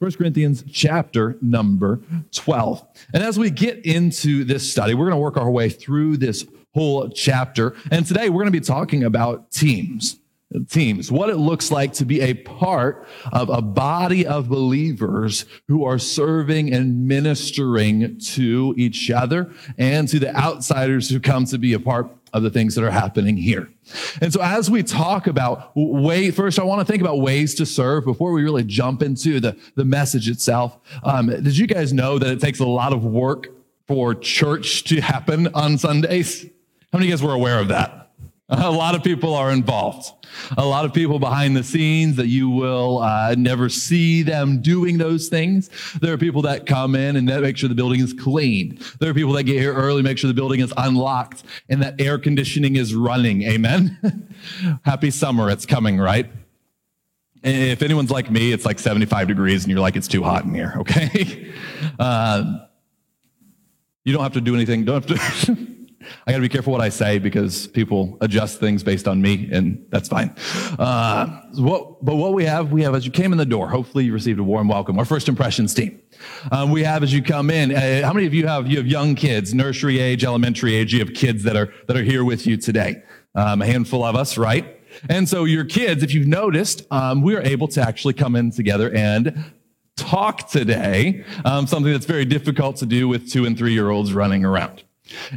1 Corinthians chapter number 12. And as we get into this study, we're going to work our way through this whole chapter. And today we're going to be talking about teams teams, what it looks like to be a part of a body of believers who are serving and ministering to each other and to the outsiders who come to be a part of the things that are happening here. And so as we talk about way, first I want to think about ways to serve before we really jump into the, the message itself. Um, did you guys know that it takes a lot of work for church to happen on Sundays? How many of you guys were aware of that? A lot of people are involved. A lot of people behind the scenes that you will uh, never see them doing those things. There are people that come in and that make sure the building is clean. There are people that get here early, make sure the building is unlocked and that air conditioning is running. Amen. Happy summer. It's coming, right? If anyone's like me, it's like 75 degrees and you're like, it's too hot in here. Okay. Uh, you don't have to do anything. Don't have to. I got to be careful what I say because people adjust things based on me, and that's fine. Uh, what, but what we have, we have as you came in the door. Hopefully, you received a warm welcome. Our first impressions team. Um, we have as you come in. Uh, how many of you have you have young kids, nursery age, elementary age? You have kids that are that are here with you today. Um, a handful of us, right? And so your kids, if you've noticed, um, we are able to actually come in together and talk today. Um, something that's very difficult to do with two and three year olds running around.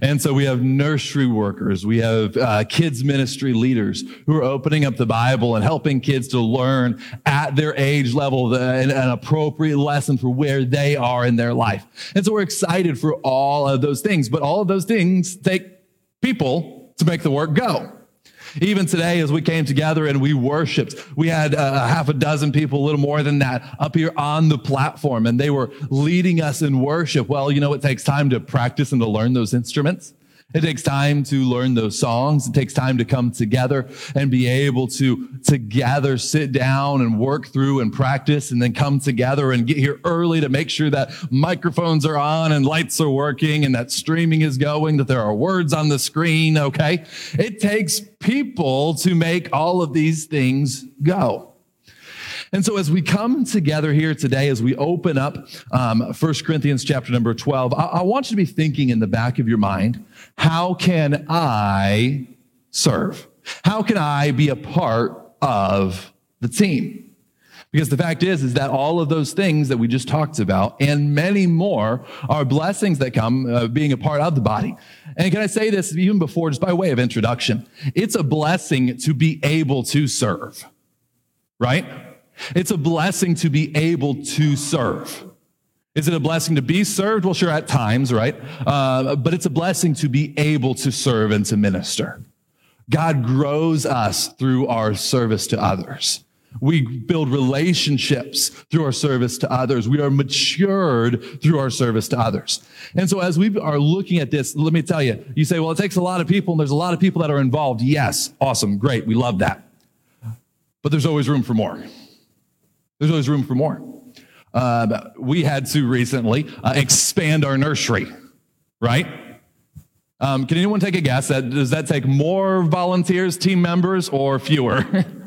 And so we have nursery workers, we have uh, kids ministry leaders who are opening up the Bible and helping kids to learn at their age level the, an, an appropriate lesson for where they are in their life. And so we're excited for all of those things, but all of those things take people to make the work go. Even today, as we came together and we worshiped, we had uh, half a dozen people, a little more than that, up here on the platform, and they were leading us in worship. Well, you know, it takes time to practice and to learn those instruments. It takes time to learn those songs. It takes time to come together and be able to together sit down and work through and practice and then come together and get here early to make sure that microphones are on and lights are working and that streaming is going, that there are words on the screen. Okay. It takes people to make all of these things go. And so as we come together here today, as we open up um, 1 Corinthians chapter number 12, I, I want you to be thinking in the back of your mind, how can I serve? How can I be a part of the team? Because the fact is, is that all of those things that we just talked about and many more are blessings that come uh, being a part of the body. And can I say this even before, just by way of introduction? It's a blessing to be able to serve, right? It's a blessing to be able to serve. Is it a blessing to be served? Well, sure, at times, right? Uh, but it's a blessing to be able to serve and to minister. God grows us through our service to others. We build relationships through our service to others. We are matured through our service to others. And so as we are looking at this, let me tell you, you say, well, it takes a lot of people and there's a lot of people that are involved. Yes. Awesome. Great. We love that. But there's always room for more. There's always room for more. Uh, we had to recently uh, expand our nursery, right? Um, can anyone take a guess? That, does that take more volunteers, team members, or fewer?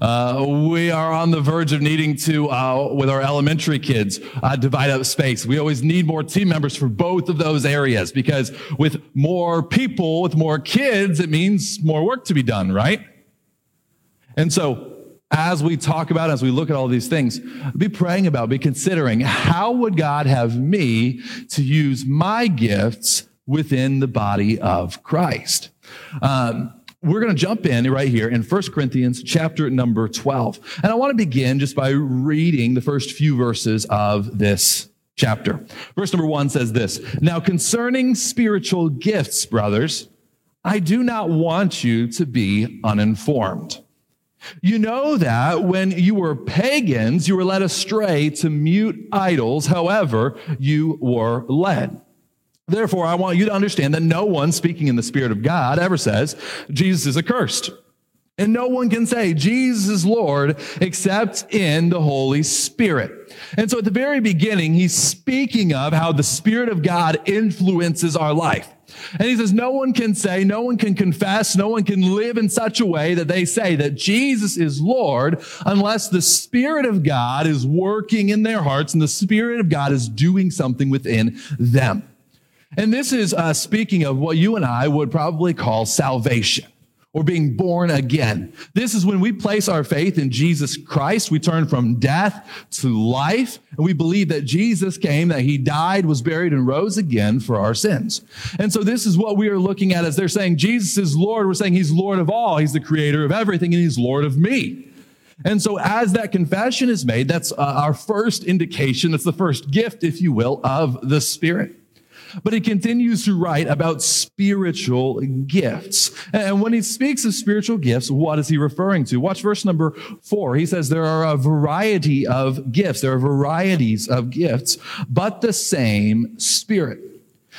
Uh, we are on the verge of needing to, uh, with our elementary kids, uh, divide up space. We always need more team members for both of those areas because with more people, with more kids, it means more work to be done, right? And so as we talk about, as we look at all these things, be praying about, be considering how would God have me to use my gifts within the body of Christ? Um, we're going to jump in right here in 1 Corinthians chapter number 12. And I want to begin just by reading the first few verses of this chapter. Verse number one says this Now, concerning spiritual gifts, brothers, I do not want you to be uninformed. You know that when you were pagans, you were led astray to mute idols, however, you were led. Therefore, I want you to understand that no one speaking in the Spirit of God ever says, Jesus is accursed. And no one can say Jesus is Lord except in the Holy Spirit. And so at the very beginning, he's speaking of how the Spirit of God influences our life. And he says, no one can say, no one can confess, no one can live in such a way that they say that Jesus is Lord unless the Spirit of God is working in their hearts and the Spirit of God is doing something within them. And this is uh, speaking of what you and I would probably call salvation or being born again. This is when we place our faith in Jesus Christ. We turn from death to life, and we believe that Jesus came, that he died, was buried, and rose again for our sins. And so this is what we are looking at as they're saying Jesus is Lord. We're saying he's Lord of all. He's the creator of everything, and he's Lord of me. And so, as that confession is made, that's uh, our first indication, that's the first gift, if you will, of the Spirit. But he continues to write about spiritual gifts. And when he speaks of spiritual gifts, what is he referring to? Watch verse number four. He says, There are a variety of gifts. There are varieties of gifts, but the same Spirit.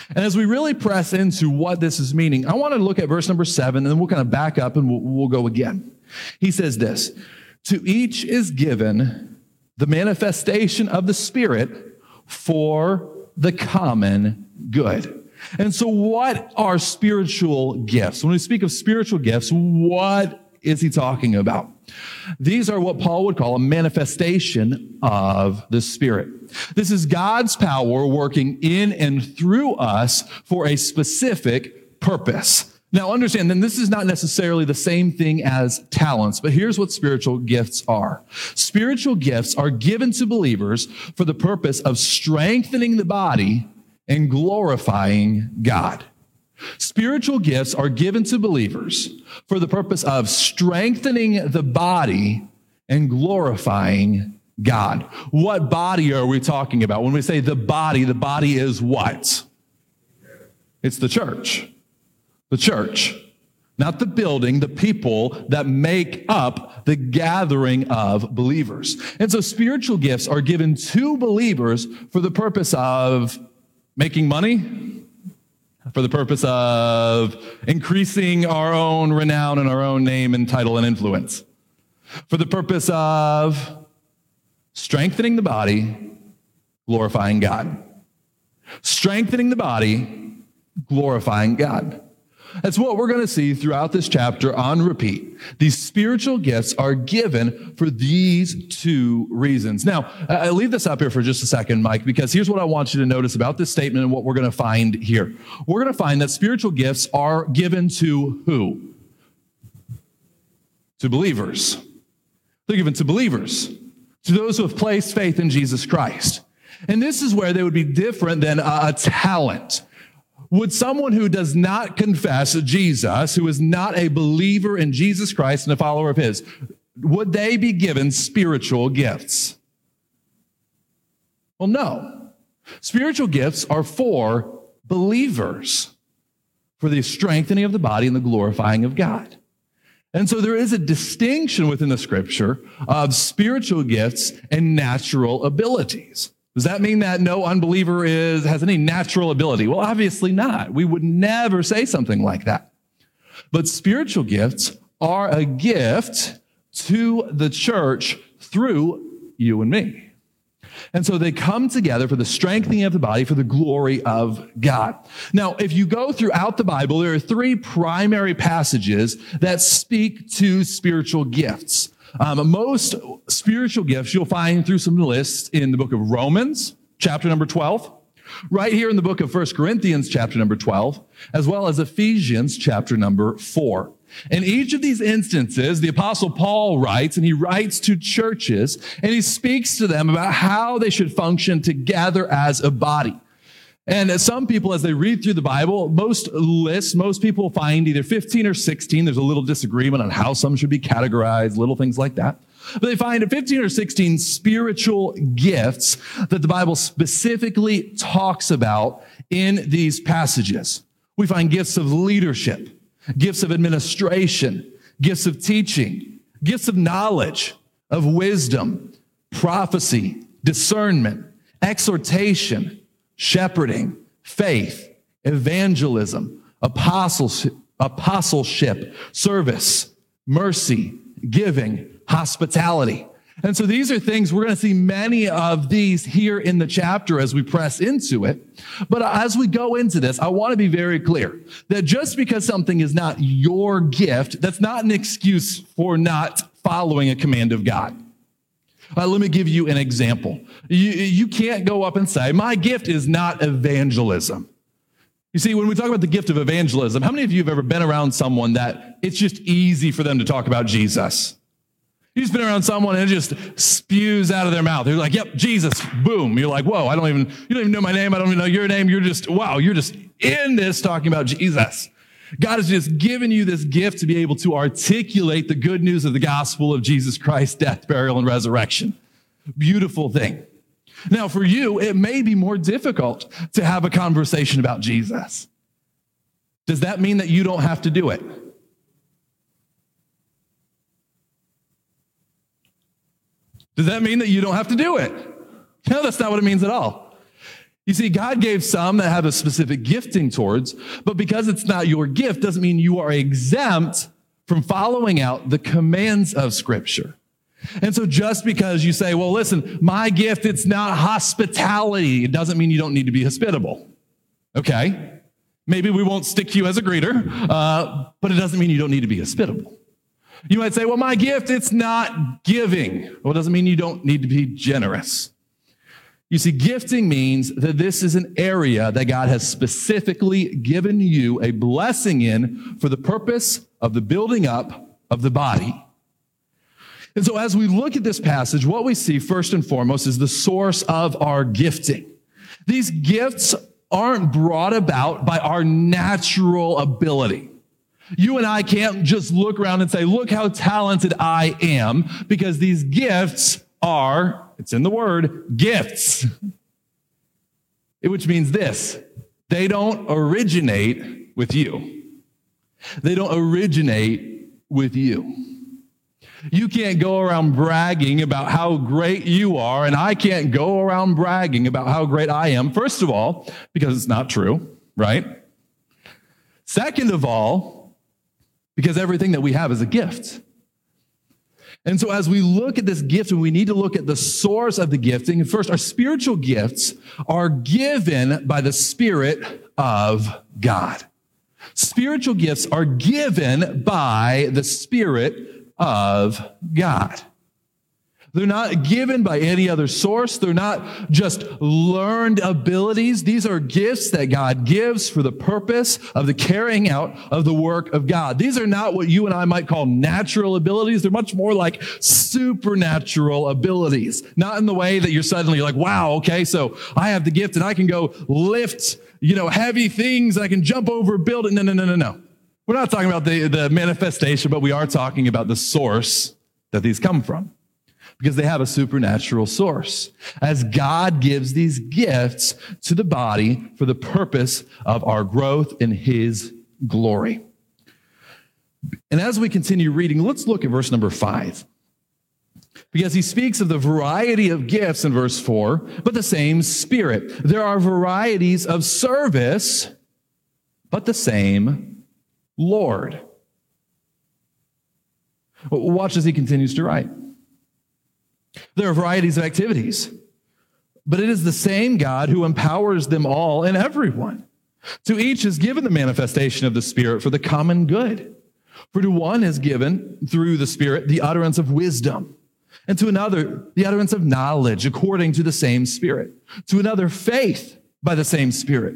And as we really press into what this is meaning, I want to look at verse number seven, and then we'll kind of back up and we'll, we'll go again. He says this To each is given the manifestation of the Spirit for the common good. And so, what are spiritual gifts? When we speak of spiritual gifts, what is he talking about? These are what Paul would call a manifestation of the Spirit. This is God's power working in and through us for a specific purpose. Now, understand, then this is not necessarily the same thing as talents, but here's what spiritual gifts are. Spiritual gifts are given to believers for the purpose of strengthening the body and glorifying God. Spiritual gifts are given to believers for the purpose of strengthening the body and glorifying God. What body are we talking about? When we say the body, the body is what? It's the church. The church. Not the building, the people that make up the gathering of believers. And so spiritual gifts are given to believers for the purpose of making money for the purpose of increasing our own renown and our own name and title and influence, for the purpose of strengthening the body, glorifying God. Strengthening the body, glorifying God. That's what we're going to see throughout this chapter on repeat. These spiritual gifts are given for these two reasons. Now, I leave this up here for just a second, Mike, because here's what I want you to notice about this statement and what we're going to find here. We're going to find that spiritual gifts are given to who? To believers. They're given to believers, to those who have placed faith in Jesus Christ. And this is where they would be different than a talent. Would someone who does not confess Jesus, who is not a believer in Jesus Christ and a follower of his, would they be given spiritual gifts? Well, no. Spiritual gifts are for believers, for the strengthening of the body and the glorifying of God. And so there is a distinction within the scripture of spiritual gifts and natural abilities. Does that mean that no unbeliever is, has any natural ability? Well, obviously not. We would never say something like that. But spiritual gifts are a gift to the church through you and me. And so they come together for the strengthening of the body, for the glory of God. Now, if you go throughout the Bible, there are three primary passages that speak to spiritual gifts. Um, most spiritual gifts you'll find through some lists in the book of Romans, chapter number 12, right here in the book of First Corinthians, chapter number 12, as well as Ephesians, chapter number 4. In each of these instances, the apostle Paul writes, and he writes to churches, and he speaks to them about how they should function together as a body. And some people, as they read through the Bible, most lists, most people find either 15 or 16. There's a little disagreement on how some should be categorized, little things like that. But they find 15 or 16 spiritual gifts that the Bible specifically talks about in these passages. We find gifts of leadership, gifts of administration, gifts of teaching, gifts of knowledge, of wisdom, prophecy, discernment, exhortation, shepherding, faith, evangelism, apostleship, apostleship, service, mercy, giving, hospitality. And so these are things we're going to see many of these here in the chapter as we press into it. But as we go into this, I want to be very clear that just because something is not your gift, that's not an excuse for not following a command of God. Uh, let me give you an example. You, you can't go up and say, My gift is not evangelism. You see, when we talk about the gift of evangelism, how many of you have ever been around someone that it's just easy for them to talk about Jesus? You just been around someone and it just spews out of their mouth. They're like, yep, Jesus, boom. You're like, whoa, I don't even, you don't even know my name. I don't even know your name. You're just, wow, you're just in this talking about Jesus. God has just given you this gift to be able to articulate the good news of the gospel of Jesus Christ's death, burial, and resurrection. Beautiful thing. Now, for you, it may be more difficult to have a conversation about Jesus. Does that mean that you don't have to do it? Does that mean that you don't have to do it? No, that's not what it means at all. You see, God gave some that have a specific gifting towards, but because it's not your gift doesn't mean you are exempt from following out the commands of Scripture. And so just because you say, well, listen, my gift, it's not hospitality, it doesn't mean you don't need to be hospitable. Okay? Maybe we won't stick to you as a greeter, uh, but it doesn't mean you don't need to be hospitable. You might say, well, my gift, it's not giving. Well, it doesn't mean you don't need to be generous. You see, gifting means that this is an area that God has specifically given you a blessing in for the purpose of the building up of the body. And so, as we look at this passage, what we see first and foremost is the source of our gifting. These gifts aren't brought about by our natural ability. You and I can't just look around and say, look how talented I am, because these gifts are, it's in the word, gifts. Which means this they don't originate with you. They don't originate with you. You can't go around bragging about how great you are, and I can't go around bragging about how great I am. First of all, because it's not true, right? Second of all, because everything that we have is a gift. And so, as we look at this gift, and we need to look at the source of the gifting, first, our spiritual gifts are given by the Spirit of God. Spiritual gifts are given by the Spirit of God. They're not given by any other source. They're not just learned abilities. These are gifts that God gives for the purpose of the carrying out of the work of God. These are not what you and I might call natural abilities. They're much more like supernatural abilities. Not in the way that you're suddenly like, wow, okay, so I have the gift and I can go lift, you know, heavy things. I can jump over a building. No, no, no, no, no. We're not talking about the, the manifestation, but we are talking about the source that these come from because they have a supernatural source. As God gives these gifts to the body for the purpose of our growth in His glory. And as we continue reading, let's look at verse number five. Because he speaks of the variety of gifts in verse 4, but the same Spirit. There are varieties of service, but the same Lord. Watch as he continues to write. There are varieties of activities, but it is the same God who empowers them all and everyone. To each is given the manifestation of the Spirit for the common good. For to one is given through the Spirit the utterance of wisdom, and to another the utterance of knowledge according to the same Spirit, to another faith by the same Spirit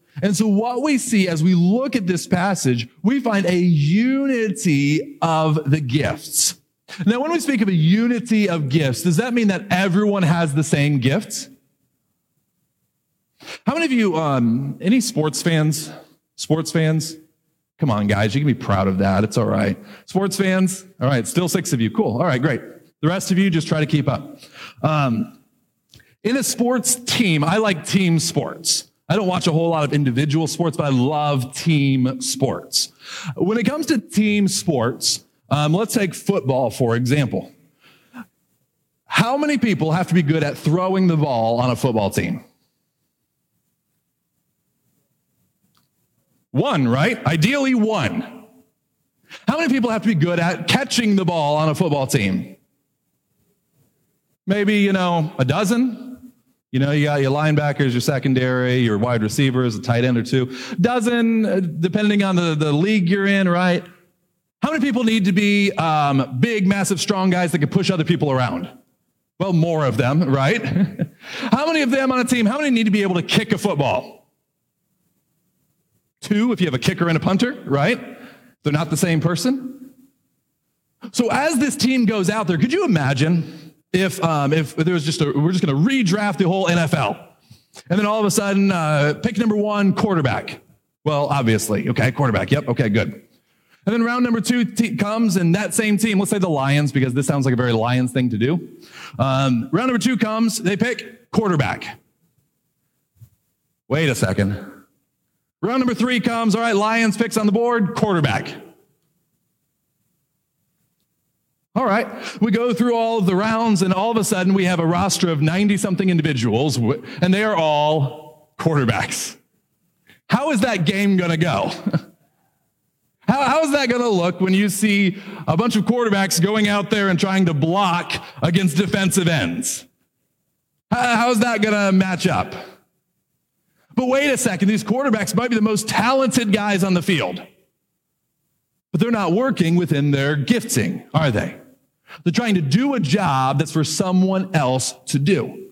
And so, what we see as we look at this passage, we find a unity of the gifts. Now, when we speak of a unity of gifts, does that mean that everyone has the same gifts? How many of you, um, any sports fans? Sports fans? Come on, guys, you can be proud of that. It's all right. Sports fans? All right, still six of you. Cool. All right, great. The rest of you, just try to keep up. Um, in a sports team, I like team sports. I don't watch a whole lot of individual sports, but I love team sports. When it comes to team sports, um, let's take football, for example. How many people have to be good at throwing the ball on a football team? One, right? Ideally, one. How many people have to be good at catching the ball on a football team? Maybe, you know, a dozen. You know, you got your linebackers, your secondary, your wide receivers, a tight end or two. Dozen, uh, depending on the, the league you're in, right? How many people need to be um, big, massive, strong guys that can push other people around? Well, more of them, right? how many of them on a team, how many need to be able to kick a football? Two, if you have a kicker and a punter, right? They're not the same person. So as this team goes out there, could you imagine if, um, if there was just a, we're just going to redraft the whole NFL. And then all of a sudden, uh, pick number one, quarterback. Well, obviously, okay, quarterback. Yep, okay, good. And then round number two t- comes, and that same team, let's say the Lions, because this sounds like a very Lions thing to do. Um, round number two comes, they pick quarterback. Wait a second. Round number three comes, all right, Lions picks on the board, quarterback. All right, we go through all the rounds, and all of a sudden we have a roster of 90 something individuals, and they are all quarterbacks. How is that game going to go? How, how is that going to look when you see a bunch of quarterbacks going out there and trying to block against defensive ends? How, how's that going to match up? But wait a second, these quarterbacks might be the most talented guys on the field, but they're not working within their gifting, are they? They're trying to do a job that's for someone else to do.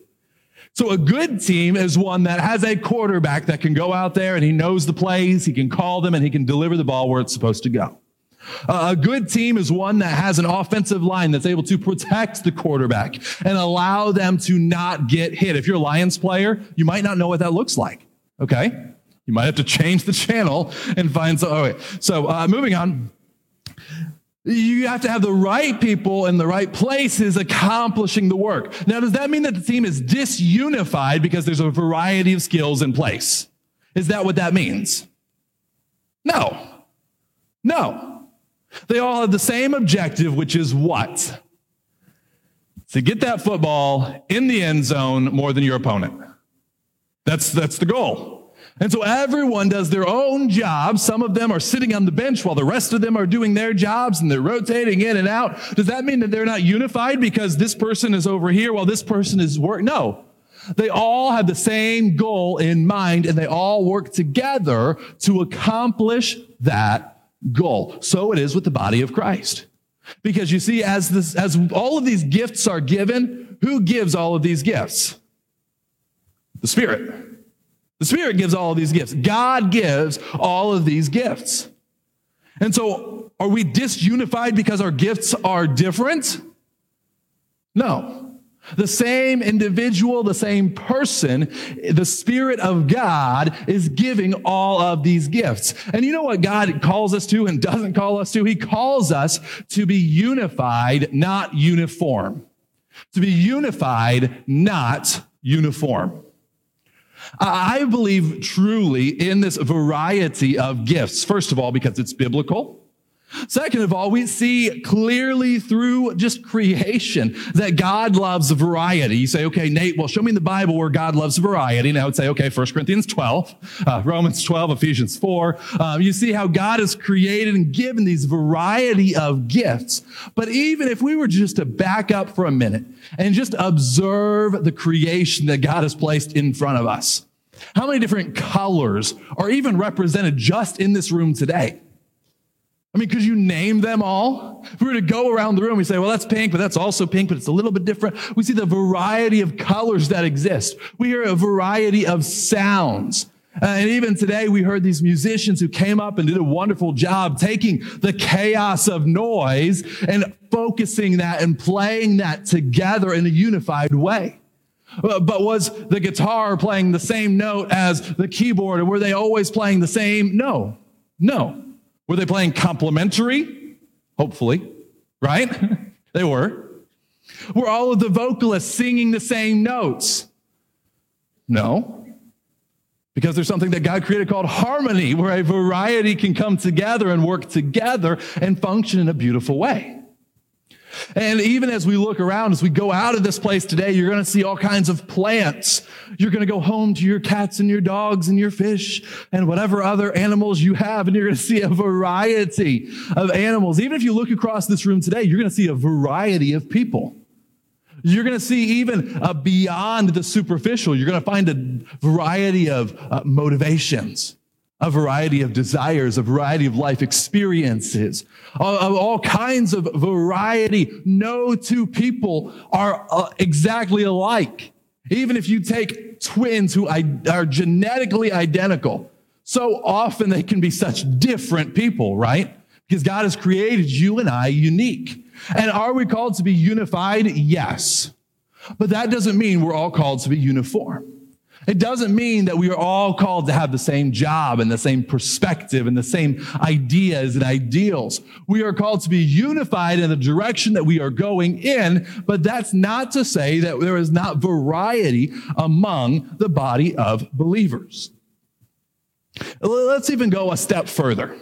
So a good team is one that has a quarterback that can go out there and he knows the plays, he can call them, and he can deliver the ball where it's supposed to go. A good team is one that has an offensive line that's able to protect the quarterback and allow them to not get hit. If you're a Lions player, you might not know what that looks like. Okay? You might have to change the channel and find some. Oh, wait. So, uh, moving on. You have to have the right people in the right places accomplishing the work. Now, does that mean that the team is disunified because there's a variety of skills in place? Is that what that means? No. No. They all have the same objective, which is what? To get that football in the end zone more than your opponent. That's, that's the goal. And so everyone does their own job. Some of them are sitting on the bench while the rest of them are doing their jobs and they're rotating in and out. Does that mean that they're not unified because this person is over here while this person is work? No. They all have the same goal in mind and they all work together to accomplish that goal. So it is with the body of Christ. Because you see, as this, as all of these gifts are given, who gives all of these gifts? The Spirit. The Spirit gives all of these gifts. God gives all of these gifts. And so, are we disunified because our gifts are different? No. The same individual, the same person, the Spirit of God is giving all of these gifts. And you know what God calls us to and doesn't call us to? He calls us to be unified, not uniform. To be unified, not uniform. I believe truly in this variety of gifts. First of all, because it's biblical. Second of all, we see clearly through just creation that God loves variety. You say, okay, Nate, well, show me in the Bible where God loves variety. And I would say, okay, 1 Corinthians 12, uh, Romans 12, Ephesians 4. Um, you see how God has created and given these variety of gifts. But even if we were just to back up for a minute and just observe the creation that God has placed in front of us, how many different colors are even represented just in this room today? I mean, could you name them all? If we were to go around the room, we say, well, that's pink, but that's also pink, but it's a little bit different. We see the variety of colors that exist. We hear a variety of sounds. Uh, and even today, we heard these musicians who came up and did a wonderful job taking the chaos of noise and focusing that and playing that together in a unified way. Uh, but was the guitar playing the same note as the keyboard, or were they always playing the same? No, no. Were they playing complementary? Hopefully, right? they were. Were all of the vocalists singing the same notes? No. Because there's something that God created called harmony, where a variety can come together and work together and function in a beautiful way. And even as we look around, as we go out of this place today, you're going to see all kinds of plants. You're going to go home to your cats and your dogs and your fish and whatever other animals you have, and you're going to see a variety of animals. Even if you look across this room today, you're going to see a variety of people. You're going to see even uh, beyond the superficial, you're going to find a variety of uh, motivations a variety of desires, a variety of life experiences, of all kinds of variety. No two people are uh, exactly alike. Even if you take twins who are genetically identical, so often they can be such different people, right? Because God has created you and I unique. And are we called to be unified? Yes. But that doesn't mean we're all called to be uniform. It doesn't mean that we are all called to have the same job and the same perspective and the same ideas and ideals. We are called to be unified in the direction that we are going in, but that's not to say that there is not variety among the body of believers. Let's even go a step further.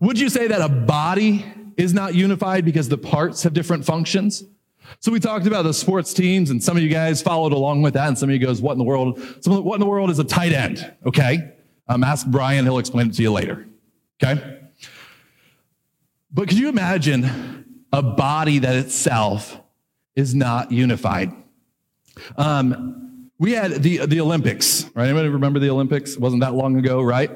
Would you say that a body is not unified because the parts have different functions? So we talked about the sports teams, and some of you guys followed along with that, and some of you goes, "What in the world? Some what in the world is a tight end?" Okay, um, ask Brian; he'll explain it to you later. Okay, but could you imagine a body that itself is not unified? Um, we had the the Olympics, right? Anybody remember the Olympics? It wasn't that long ago, right?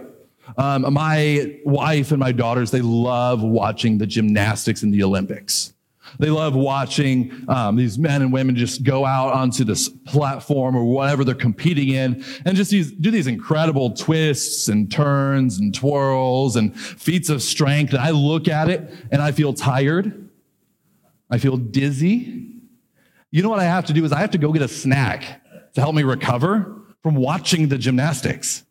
Um, my wife and my daughters, they love watching the gymnastics in the Olympics. They love watching um, these men and women just go out onto this platform or whatever they're competing in and just these, do these incredible twists and turns and twirls and feats of strength. And I look at it and I feel tired. I feel dizzy. You know what I have to do is I have to go get a snack to help me recover from watching the gymnastics.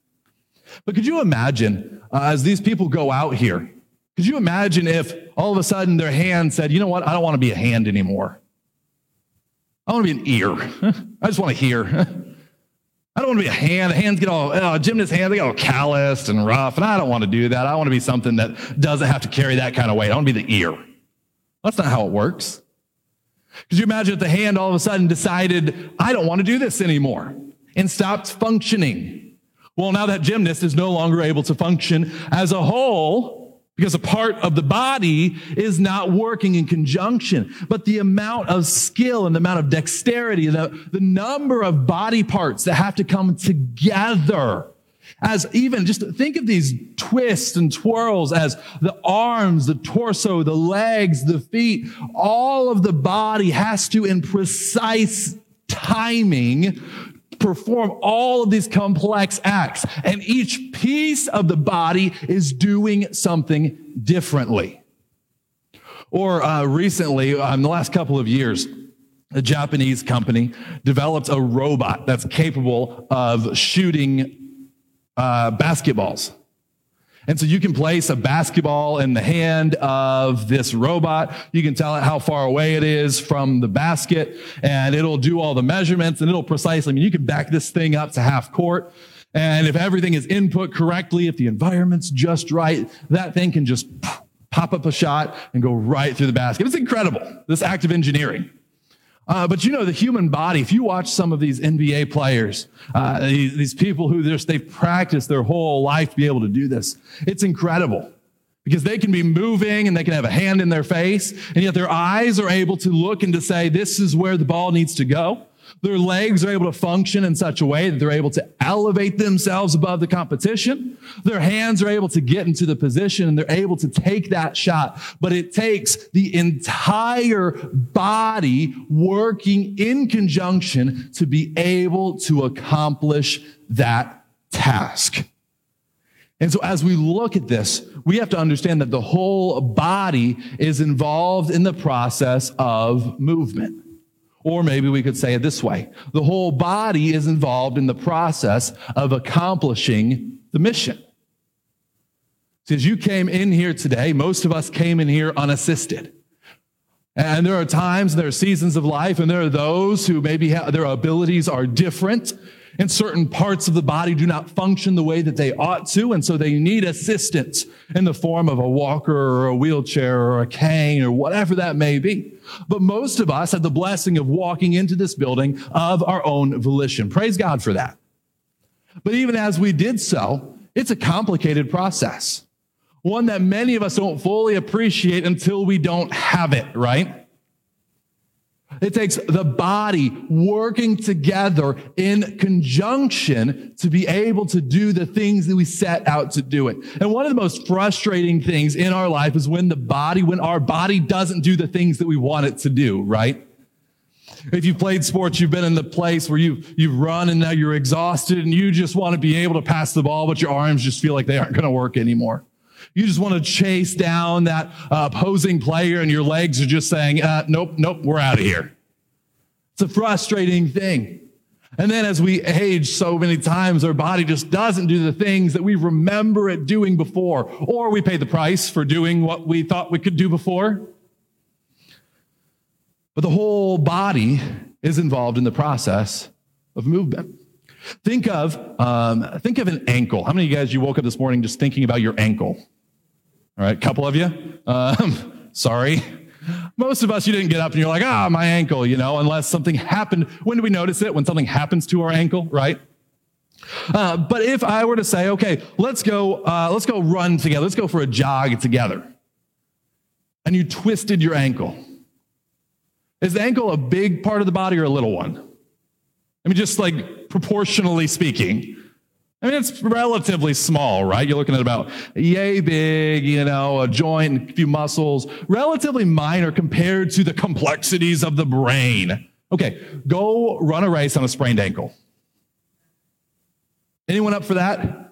But could you imagine uh, as these people go out here could you imagine if all of a sudden their hand said, you know what, I don't want to be a hand anymore. I want to be an ear. I just want to hear. I don't want to be a hand. The hands get all, oh, gymnast hands, they get all calloused and rough. And I don't want to do that. I want to be something that doesn't have to carry that kind of weight. I want to be the ear. That's not how it works. Could you imagine if the hand all of a sudden decided, I don't want to do this anymore and stopped functioning? Well, now that gymnast is no longer able to function as a whole because a part of the body is not working in conjunction. But the amount of skill and the amount of dexterity, the, the number of body parts that have to come together as even just think of these twists and twirls as the arms, the torso, the legs, the feet, all of the body has to in precise timing perform all of these complex acts. And each piece of the body is doing something differently. Or uh, recently, uh, in the last couple of years, a Japanese company developed a robot that's capable of shooting uh, basketballs. And so you can place a basketball in the hand of this robot. You can tell it how far away it is from the basket and it'll do all the measurements and it'll precisely, I mean, you can back this thing up to half court. And if everything is input correctly, if the environment's just right, that thing can just pop up a shot and go right through the basket. It's incredible, this act of engineering. Uh, but you know, the human body, if you watch some of these NBA players, uh, these, these, people who just, they've practiced their whole life to be able to do this, it's incredible because they can be moving and they can have a hand in their face, and yet their eyes are able to look and to say, this is where the ball needs to go. Their legs are able to function in such a way that they're able to elevate themselves above the competition. Their hands are able to get into the position and they're able to take that shot. But it takes the entire body working in conjunction to be able to accomplish that task. And so as we look at this, we have to understand that the whole body is involved in the process of movement. Or maybe we could say it this way. The whole body is involved in the process of accomplishing the mission. Since you came in here today, most of us came in here unassisted. And there are times, and there are seasons of life, and there are those who maybe have, their abilities are different. And certain parts of the body do not function the way that they ought to. And so they need assistance in the form of a walker or a wheelchair or a cane or whatever that may be. But most of us have the blessing of walking into this building of our own volition. Praise God for that. But even as we did so, it's a complicated process. One that many of us don't fully appreciate until we don't have it, right? It takes the body working together in conjunction to be able to do the things that we set out to do it. And one of the most frustrating things in our life is when the body, when our body doesn't do the things that we want it to do, right? If you've played sports, you've been in the place where you've, you've run and now you're exhausted and you just want to be able to pass the ball, but your arms just feel like they aren't going to work anymore. You just want to chase down that uh, opposing player and your legs are just saying, uh, nope, nope, we're out of here. It's a frustrating thing. And then as we age so many times, our body just doesn't do the things that we remember it doing before, or we pay the price for doing what we thought we could do before. But the whole body is involved in the process of movement. Think of, um, think of an ankle. How many of you guys, you woke up this morning just thinking about your ankle? All right, a couple of you. Um, sorry. Most of us, you didn't get up and you're like, ah, my ankle, you know, unless something happened. When do we notice it? When something happens to our ankle, right? Uh, but if I were to say, okay, let's go, uh, let's go run together. Let's go for a jog together. And you twisted your ankle. Is the ankle a big part of the body or a little one? I mean, just like proportionally speaking. I mean, it's relatively small, right? You're looking at about yay big, you know, a joint, a few muscles, relatively minor compared to the complexities of the brain. Okay, go run a race on a sprained ankle. Anyone up for that?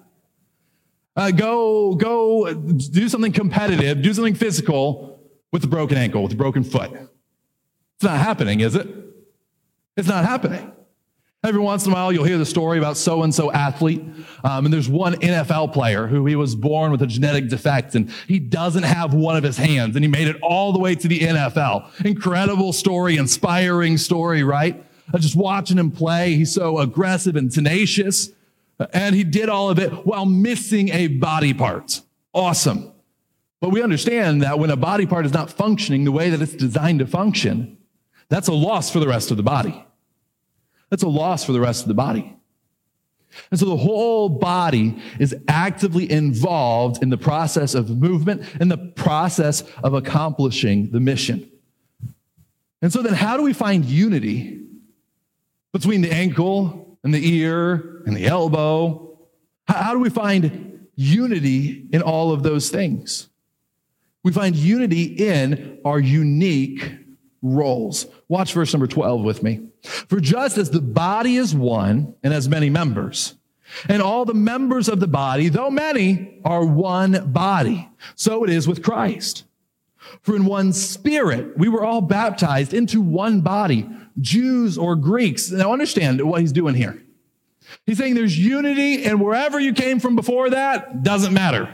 Uh, go, go do something competitive, do something physical with a broken ankle, with a broken foot. It's not happening, is it? It's not happening. Every once in a while, you'll hear the story about so and so athlete. Um, and there's one NFL player who he was born with a genetic defect and he doesn't have one of his hands and he made it all the way to the NFL. Incredible story, inspiring story, right? Just watching him play. He's so aggressive and tenacious. And he did all of it while missing a body part. Awesome. But we understand that when a body part is not functioning the way that it's designed to function, that's a loss for the rest of the body. That's a loss for the rest of the body. And so the whole body is actively involved in the process of movement and the process of accomplishing the mission. And so then, how do we find unity between the ankle and the ear and the elbow? How do we find unity in all of those things? We find unity in our unique roles. Watch verse number 12 with me. For just as the body is one and has many members, and all the members of the body, though many, are one body, so it is with Christ. For in one spirit we were all baptized into one body, Jews or Greeks. Now understand what he's doing here. He's saying there's unity, and wherever you came from before that, doesn't matter.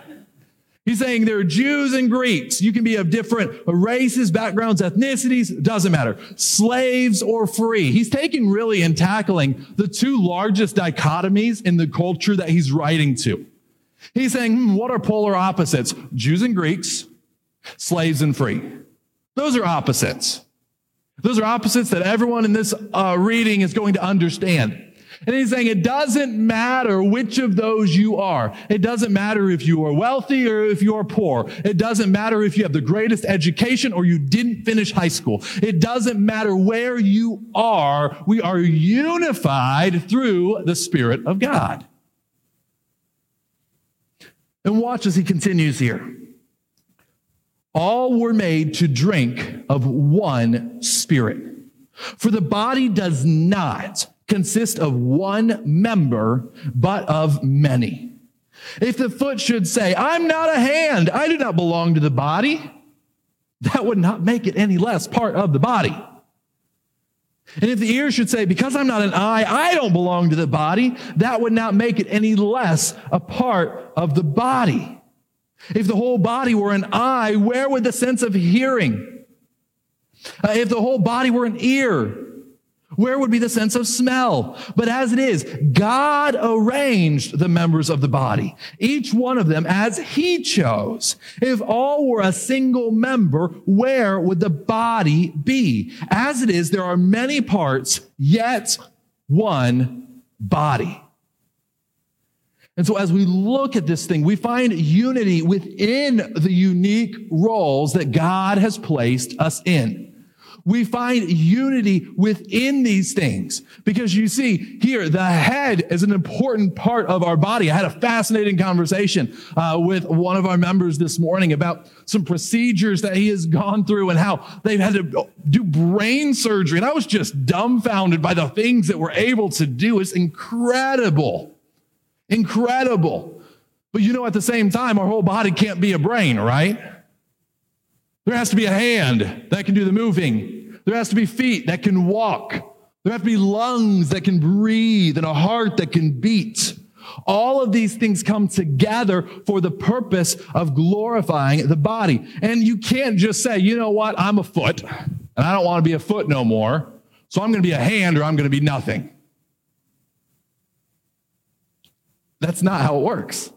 He's saying there are Jews and Greeks. You can be of different races, backgrounds, ethnicities, doesn't matter. Slaves or free. He's taking really and tackling the two largest dichotomies in the culture that he's writing to. He's saying, hmm, what are polar opposites? Jews and Greeks, slaves and free. Those are opposites. Those are opposites that everyone in this uh, reading is going to understand. And he's saying it doesn't matter which of those you are. It doesn't matter if you are wealthy or if you're poor. It doesn't matter if you have the greatest education or you didn't finish high school. It doesn't matter where you are. We are unified through the Spirit of God. And watch as he continues here. All were made to drink of one spirit. For the body does not consist of one member, but of many. If the foot should say, I'm not a hand, I do not belong to the body, that would not make it any less part of the body. And if the ear should say, Because I'm not an eye, I don't belong to the body, that would not make it any less a part of the body. If the whole body were an eye, where would the sense of hearing? Uh, if the whole body were an ear, Where would be the sense of smell? But as it is, God arranged the members of the body, each one of them as he chose. If all were a single member, where would the body be? As it is, there are many parts, yet one body. And so, as we look at this thing, we find unity within the unique roles that God has placed us in. We find unity within these things because you see here, the head is an important part of our body. I had a fascinating conversation uh, with one of our members this morning about some procedures that he has gone through and how they've had to do brain surgery. And I was just dumbfounded by the things that we're able to do. It's incredible. Incredible. But you know, at the same time, our whole body can't be a brain, right? There has to be a hand that can do the moving. There has to be feet that can walk. There have to be lungs that can breathe and a heart that can beat. All of these things come together for the purpose of glorifying the body. And you can't just say, you know what, I'm a foot and I don't want to be a foot no more. So I'm going to be a hand or I'm going to be nothing. That's not how it works.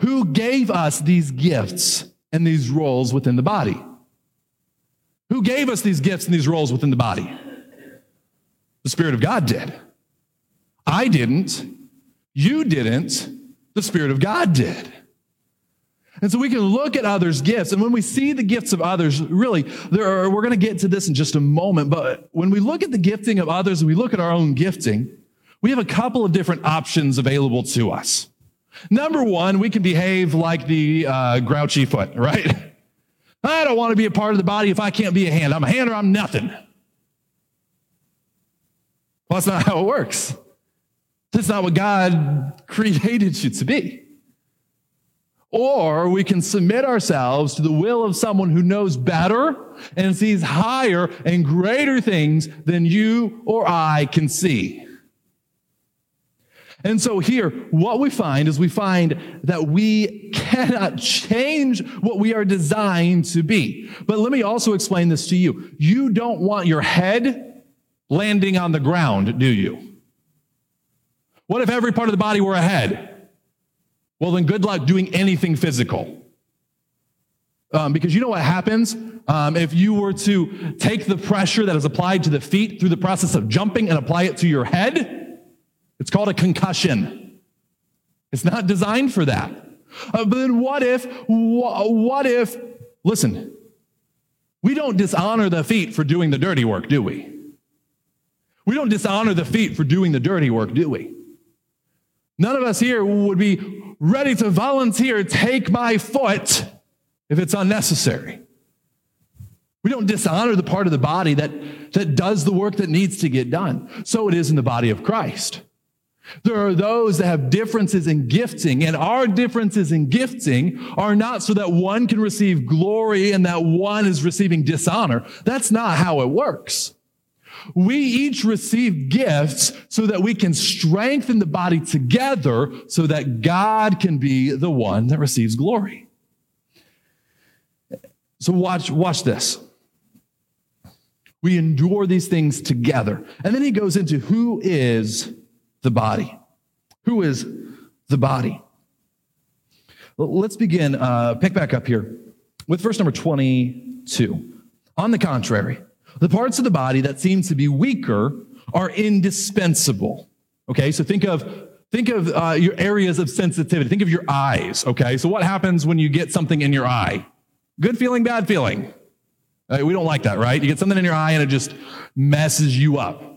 Who gave us these gifts and these roles within the body? Gave us these gifts and these roles within the body? The Spirit of God did. I didn't. You didn't. The Spirit of God did. And so we can look at others' gifts. And when we see the gifts of others, really, there are, we're going to get to this in just a moment. But when we look at the gifting of others and we look at our own gifting, we have a couple of different options available to us. Number one, we can behave like the uh, grouchy foot, right? I don't want to be a part of the body if I can't be a hand. I'm a hand or I'm nothing. Well, that's not how it works. That's not what God created you to be. Or we can submit ourselves to the will of someone who knows better and sees higher and greater things than you or I can see. And so here, what we find is we find that we cannot change what we are designed to be. But let me also explain this to you. You don't want your head landing on the ground, do you? What if every part of the body were a head? Well, then good luck doing anything physical. Um, because you know what happens um, if you were to take the pressure that is applied to the feet through the process of jumping and apply it to your head? It's called a concussion. It's not designed for that. Uh, but then what if, wh- what if, listen, we don't dishonor the feet for doing the dirty work, do we? We don't dishonor the feet for doing the dirty work, do we? None of us here would be ready to volunteer, take my foot if it's unnecessary. We don't dishonor the part of the body that, that does the work that needs to get done. So it is in the body of Christ. There are those that have differences in gifting, and our differences in gifting are not so that one can receive glory and that one is receiving dishonor. That's not how it works. We each receive gifts so that we can strengthen the body together so that God can be the one that receives glory. So watch, watch this. We endure these things together. And then he goes into who is the body. Who is the body? Let's begin, uh, pick back up here with verse number 22. On the contrary, the parts of the body that seem to be weaker are indispensable. Okay, so think of think of uh, your areas of sensitivity. Think of your eyes. Okay, so what happens when you get something in your eye? Good feeling, bad feeling. Uh, we don't like that, right? You get something in your eye and it just messes you up.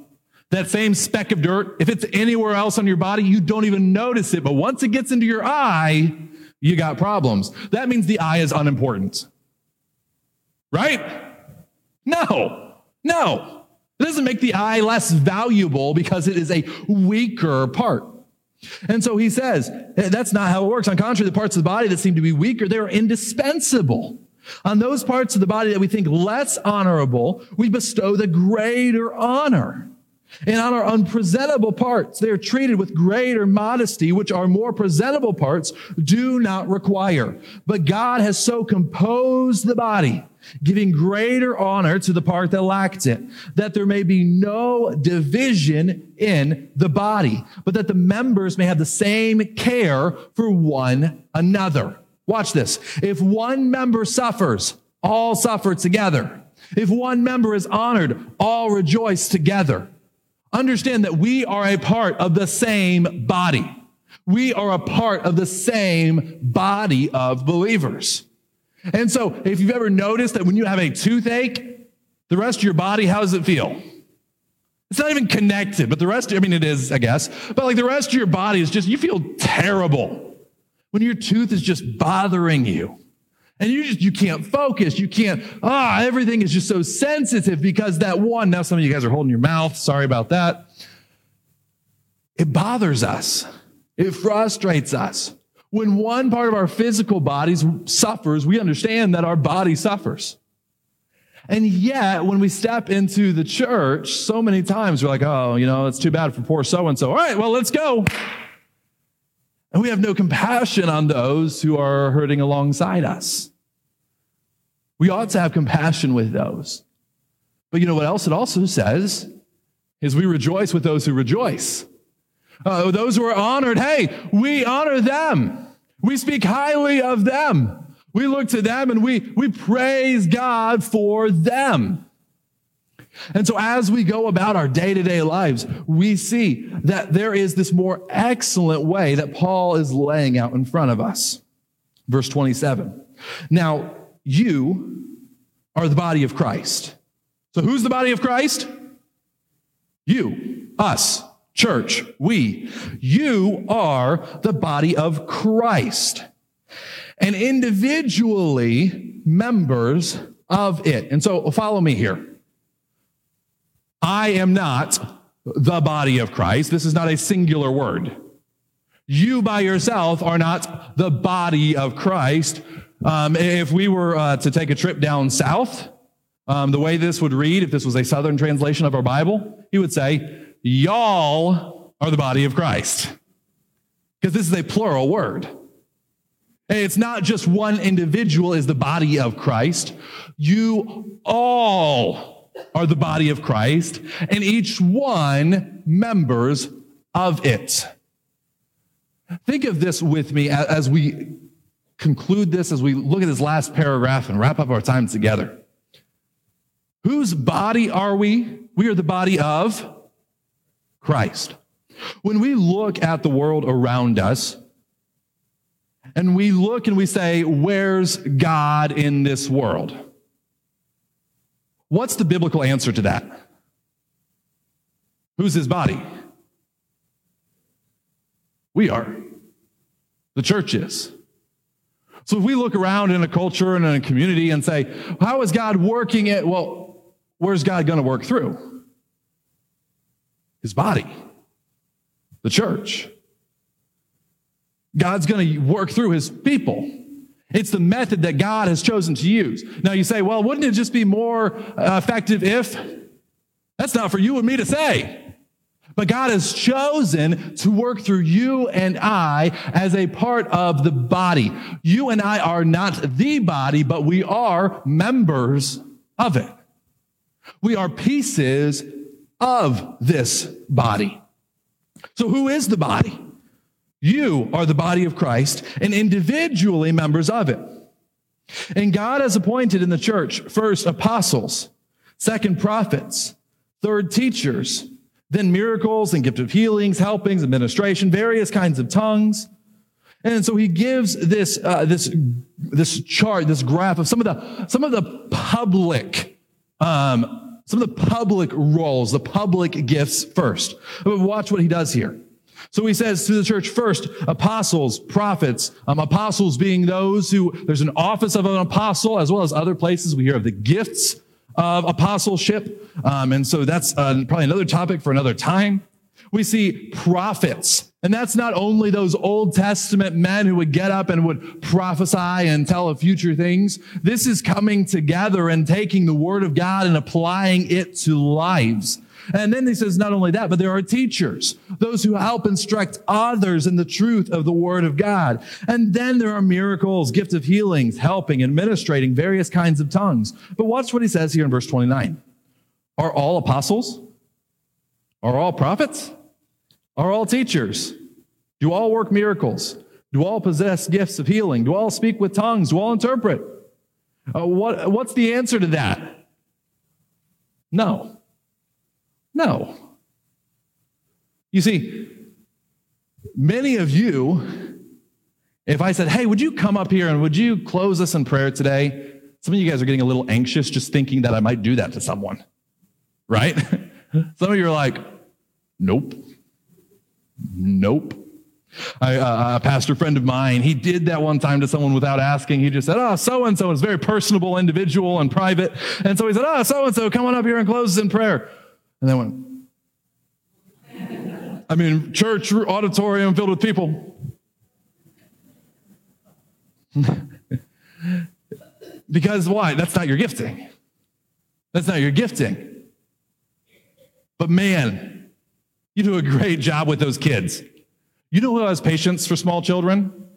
That same speck of dirt, if it's anywhere else on your body, you don't even notice it. But once it gets into your eye, you got problems. That means the eye is unimportant. Right? No, no. It doesn't make the eye less valuable because it is a weaker part. And so he says, that's not how it works. On contrary, the parts of the body that seem to be weaker, they're indispensable. On those parts of the body that we think less honorable, we bestow the greater honor. And on our unpresentable parts, they are treated with greater modesty, which our more presentable parts do not require. But God has so composed the body, giving greater honor to the part that lacked it, that there may be no division in the body, but that the members may have the same care for one another. Watch this. If one member suffers, all suffer together. If one member is honored, all rejoice together. Understand that we are a part of the same body. We are a part of the same body of believers. And so, if you've ever noticed that when you have a toothache, the rest of your body, how does it feel? It's not even connected, but the rest, I mean, it is, I guess, but like the rest of your body is just, you feel terrible when your tooth is just bothering you. And you just, you can't focus. You can't, ah, everything is just so sensitive because that one, now some of you guys are holding your mouth. Sorry about that. It bothers us. It frustrates us. When one part of our physical bodies suffers, we understand that our body suffers. And yet, when we step into the church, so many times we're like, oh, you know, it's too bad for poor so and so. All right, well, let's go. And we have no compassion on those who are hurting alongside us. We ought to have compassion with those. But you know what else it also says? Is we rejoice with those who rejoice. Uh, those who are honored, hey, we honor them. We speak highly of them. We look to them and we, we praise God for them. And so, as we go about our day to day lives, we see that there is this more excellent way that Paul is laying out in front of us. Verse 27. Now, you are the body of Christ. So, who's the body of Christ? You, us, church, we. You are the body of Christ and individually members of it. And so, follow me here. I am not the body of Christ. This is not a singular word. You by yourself are not the body of Christ. Um, if we were uh, to take a trip down south, um, the way this would read, if this was a southern translation of our Bible, he would say, Y'all are the body of Christ. Because this is a plural word. It's not just one individual is the body of Christ. You all are the body of Christ, and each one members of it. Think of this with me as we conclude this, as we look at this last paragraph and wrap up our time together. Whose body are we? We are the body of Christ. When we look at the world around us, and we look and we say, Where's God in this world? What's the biblical answer to that? Who's his body? We are. The church is. So if we look around in a culture and in a community and say, how is God working it? Well, where's God going to work through? His body, the church. God's going to work through his people. It's the method that God has chosen to use. Now you say, well, wouldn't it just be more effective if? That's not for you and me to say. But God has chosen to work through you and I as a part of the body. You and I are not the body, but we are members of it. We are pieces of this body. So who is the body? You are the body of Christ and individually members of it. And God has appointed in the church first apostles, second prophets, third teachers, then miracles and gift of healings, helpings, administration, various kinds of tongues. And so he gives this, uh, this, this chart, this graph of some of the, some of the public, um, some of the public roles, the public gifts first. But Watch what he does here. So he says to the church first, apostles, prophets, um, apostles being those who, there's an office of an apostle, as well as other places we hear of the gifts of apostleship. Um, and so that's uh, probably another topic for another time. We see prophets, and that's not only those Old Testament men who would get up and would prophesy and tell of future things. This is coming together and taking the word of God and applying it to lives. And then he says, not only that, but there are teachers, those who help instruct others in the truth of the word of God. And then there are miracles, gift of healings, helping, administrating various kinds of tongues. But watch what he says here in verse 29. Are all apostles? Are all prophets? Are all teachers? Do all work miracles? Do all possess gifts of healing? Do all speak with tongues? Do all interpret? Uh, what, what's the answer to that? No. No. You see, many of you, if I said, hey, would you come up here and would you close us in prayer today? Some of you guys are getting a little anxious just thinking that I might do that to someone, right? Some of you are like, nope, nope. I, uh, a pastor friend of mine, he did that one time to someone without asking. He just said, Oh, so and so is very personable individual and private. And so he said, Oh, so and so, come on up here and close us in prayer. And then went, I mean, church auditorium filled with people. because why? That's not your gifting. That's not your gifting. But man, you do a great job with those kids. You know who has patience for small children?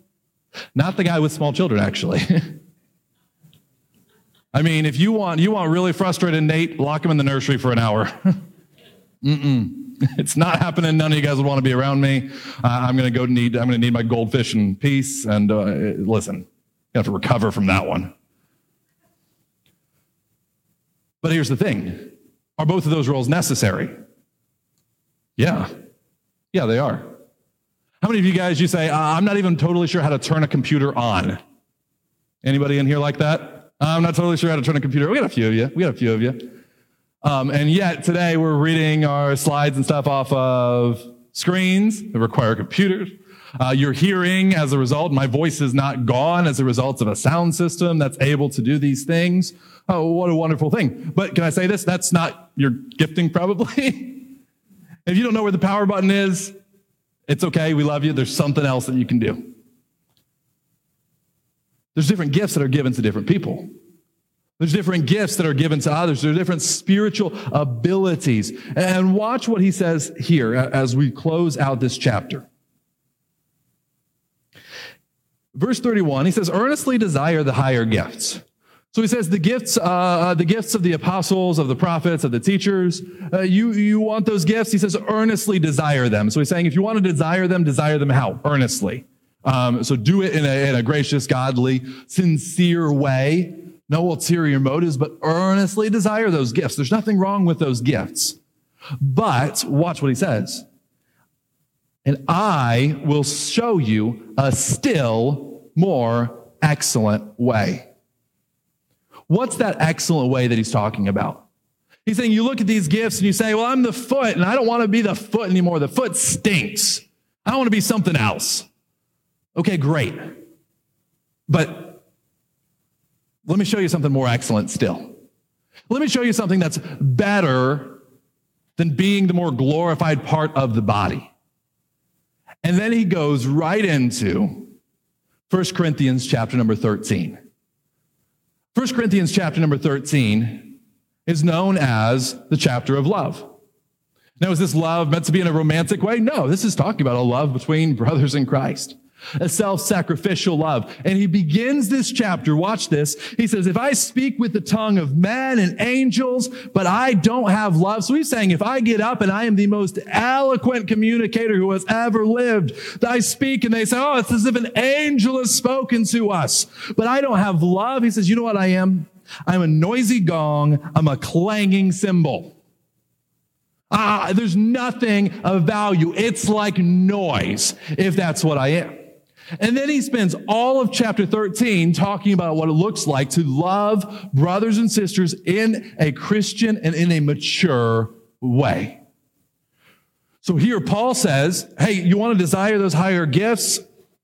Not the guy with small children, actually. I mean, if you want you want really frustrated Nate, lock him in the nursery for an hour. Mm-mm. It's not happening. None of you guys would want to be around me. Uh, I'm going to go need. I'm going to need my goldfish in peace. And uh, listen, you have to recover from that one. But here's the thing: Are both of those roles necessary? Yeah, yeah, they are. How many of you guys, you say, uh, I'm not even totally sure how to turn a computer on? Anybody in here like that? I'm not totally sure how to turn a computer. We got a few of you. We got a few of you. Um, and yet today we're reading our slides and stuff off of screens that require computers. Uh, you're hearing as a result. My voice is not gone as a result of a sound system that's able to do these things. Oh, what a wonderful thing. But can I say this? That's not your gifting, probably. if you don't know where the power button is, it's okay. We love you. There's something else that you can do. There's different gifts that are given to different people. There's different gifts that are given to others. There are different spiritual abilities. And watch what he says here as we close out this chapter. Verse 31, he says, earnestly desire the higher gifts. So he says the gifts, uh, uh, the gifts of the apostles, of the prophets, of the teachers. Uh, you you want those gifts? He says earnestly desire them. So he's saying if you want to desire them, desire them how? Earnestly. Um, so do it in a, in a gracious, godly, sincere way. No ulterior motives, but earnestly desire those gifts. There's nothing wrong with those gifts. But watch what he says. And I will show you a still more excellent way. What's that excellent way that he's talking about? He's saying you look at these gifts and you say, Well, I'm the foot, and I don't want to be the foot anymore. The foot stinks. I want to be something else. Okay, great. But let me show you something more excellent still. Let me show you something that's better than being the more glorified part of the body. And then he goes right into 1 Corinthians chapter number 13. 1 Corinthians chapter number 13 is known as the chapter of love. Now, is this love meant to be in a romantic way? No, this is talking about a love between brothers in Christ a self-sacrificial love. And he begins this chapter, watch this. He says, if I speak with the tongue of men and angels, but I don't have love. So he's saying, if I get up and I am the most eloquent communicator who has ever lived, I speak and they say, oh, it's as if an angel has spoken to us, but I don't have love. He says, you know what I am? I'm a noisy gong. I'm a clanging cymbal. Ah, there's nothing of value. It's like noise, if that's what I am. And then he spends all of chapter 13 talking about what it looks like to love brothers and sisters in a Christian and in a mature way. So here Paul says, hey, you want to desire those higher gifts?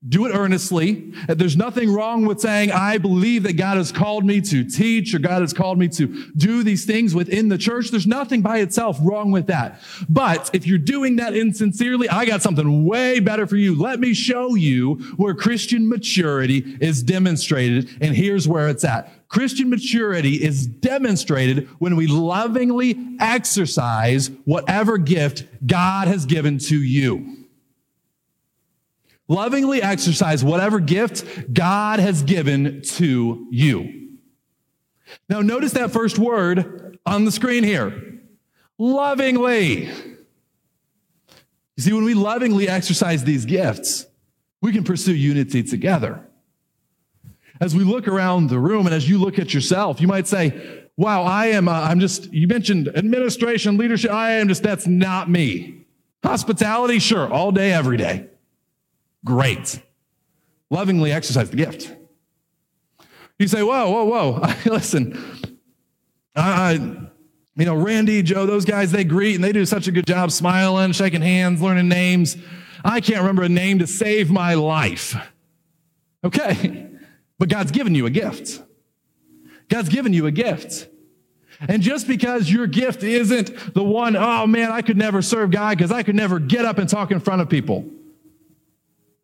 Do it earnestly. There's nothing wrong with saying, I believe that God has called me to teach or God has called me to do these things within the church. There's nothing by itself wrong with that. But if you're doing that insincerely, I got something way better for you. Let me show you where Christian maturity is demonstrated. And here's where it's at. Christian maturity is demonstrated when we lovingly exercise whatever gift God has given to you. Lovingly exercise whatever gift God has given to you. Now, notice that first word on the screen here lovingly. You see, when we lovingly exercise these gifts, we can pursue unity together. As we look around the room and as you look at yourself, you might say, Wow, I am, uh, I'm just, you mentioned administration, leadership. I am just, that's not me. Hospitality, sure, all day, every day. Great. Lovingly exercise the gift. You say, whoa, whoa, whoa. Listen, I, you know, Randy, Joe, those guys, they greet and they do such a good job smiling, shaking hands, learning names. I can't remember a name to save my life. Okay, but God's given you a gift. God's given you a gift. And just because your gift isn't the one, oh man, I could never serve God because I could never get up and talk in front of people.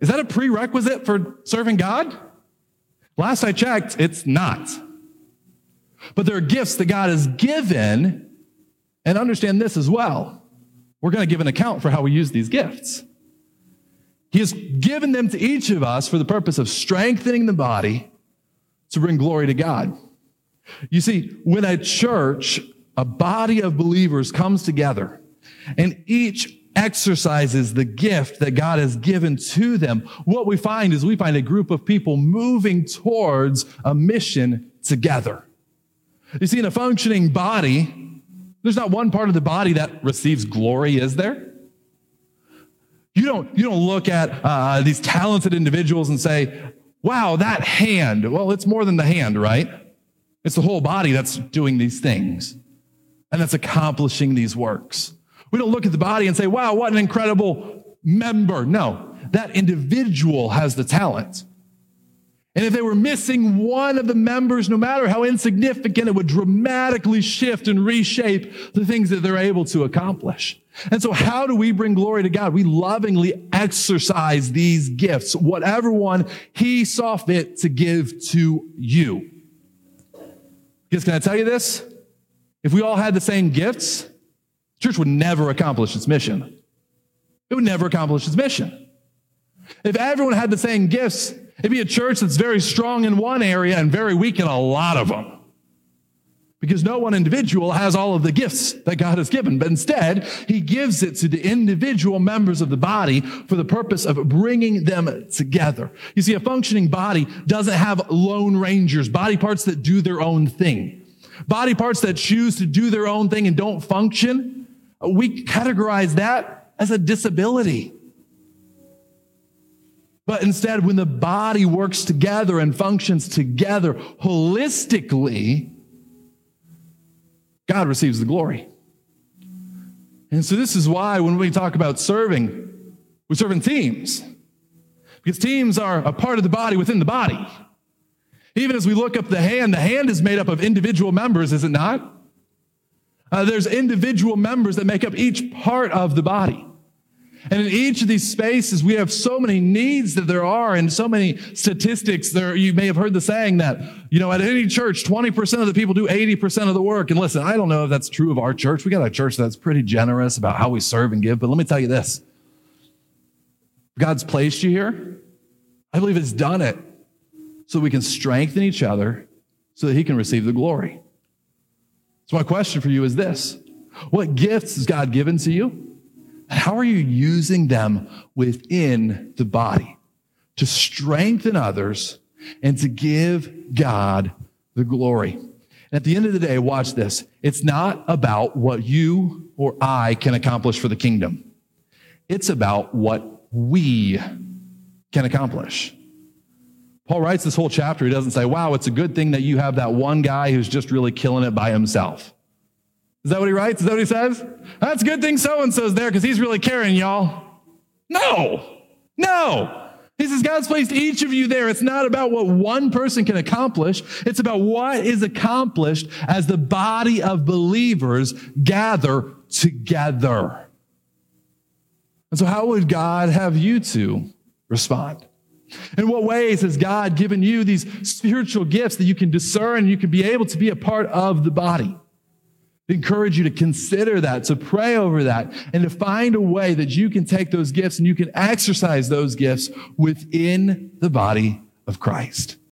Is that a prerequisite for serving God? Last I checked, it's not. But there are gifts that God has given, and understand this as well. We're going to give an account for how we use these gifts. He has given them to each of us for the purpose of strengthening the body to bring glory to God. You see, when a church, a body of believers comes together, and each exercises the gift that God has given to them, what we find is we find a group of people moving towards a mission together. You see, in a functioning body, there's not one part of the body that receives glory, is there? You don't, you don't look at uh, these talented individuals and say, wow, that hand. Well, it's more than the hand, right? It's the whole body that's doing these things and that's accomplishing these works. We don't look at the body and say, wow, what an incredible member. No, that individual has the talent. And if they were missing one of the members, no matter how insignificant, it would dramatically shift and reshape the things that they're able to accomplish. And so, how do we bring glory to God? We lovingly exercise these gifts, whatever one He saw fit to give to you. Because, can I tell you this? If we all had the same gifts, church would never accomplish its mission. It would never accomplish its mission. If everyone had the same gifts, it'd be a church that's very strong in one area and very weak in a lot of them. Because no one individual has all of the gifts that God has given, but instead, He gives it to the individual members of the body for the purpose of bringing them together. You see, a functioning body doesn't have lone rangers, body parts that do their own thing. Body parts that choose to do their own thing and don't function we categorize that as a disability. But instead, when the body works together and functions together holistically, God receives the glory. And so, this is why when we talk about serving, we serve in teams. Because teams are a part of the body within the body. Even as we look up the hand, the hand is made up of individual members, is it not? Uh, there's individual members that make up each part of the body. And in each of these spaces, we have so many needs that there are and so many statistics there. You may have heard the saying that, you know, at any church, 20% of the people do 80% of the work. And listen, I don't know if that's true of our church. We got a church that's pretty generous about how we serve and give. But let me tell you this God's placed you here. I believe He's done it so we can strengthen each other so that He can receive the glory. So, my question for you is this What gifts has God given to you? And how are you using them within the body to strengthen others and to give God the glory? And at the end of the day, watch this. It's not about what you or I can accomplish for the kingdom. It's about what we can accomplish. Paul writes this whole chapter. He doesn't say, wow, it's a good thing that you have that one guy who's just really killing it by himself. Is that what he writes? Is that what he says? That's a good thing so and so's there because he's really caring, y'all. No, no. He says, God's placed each of you there. It's not about what one person can accomplish. It's about what is accomplished as the body of believers gather together. And so, how would God have you to respond? In what ways has God given you these spiritual gifts that you can discern and you can be able to be a part of the body? I encourage you to consider that, to pray over that, and to find a way that you can take those gifts and you can exercise those gifts within the body of Christ.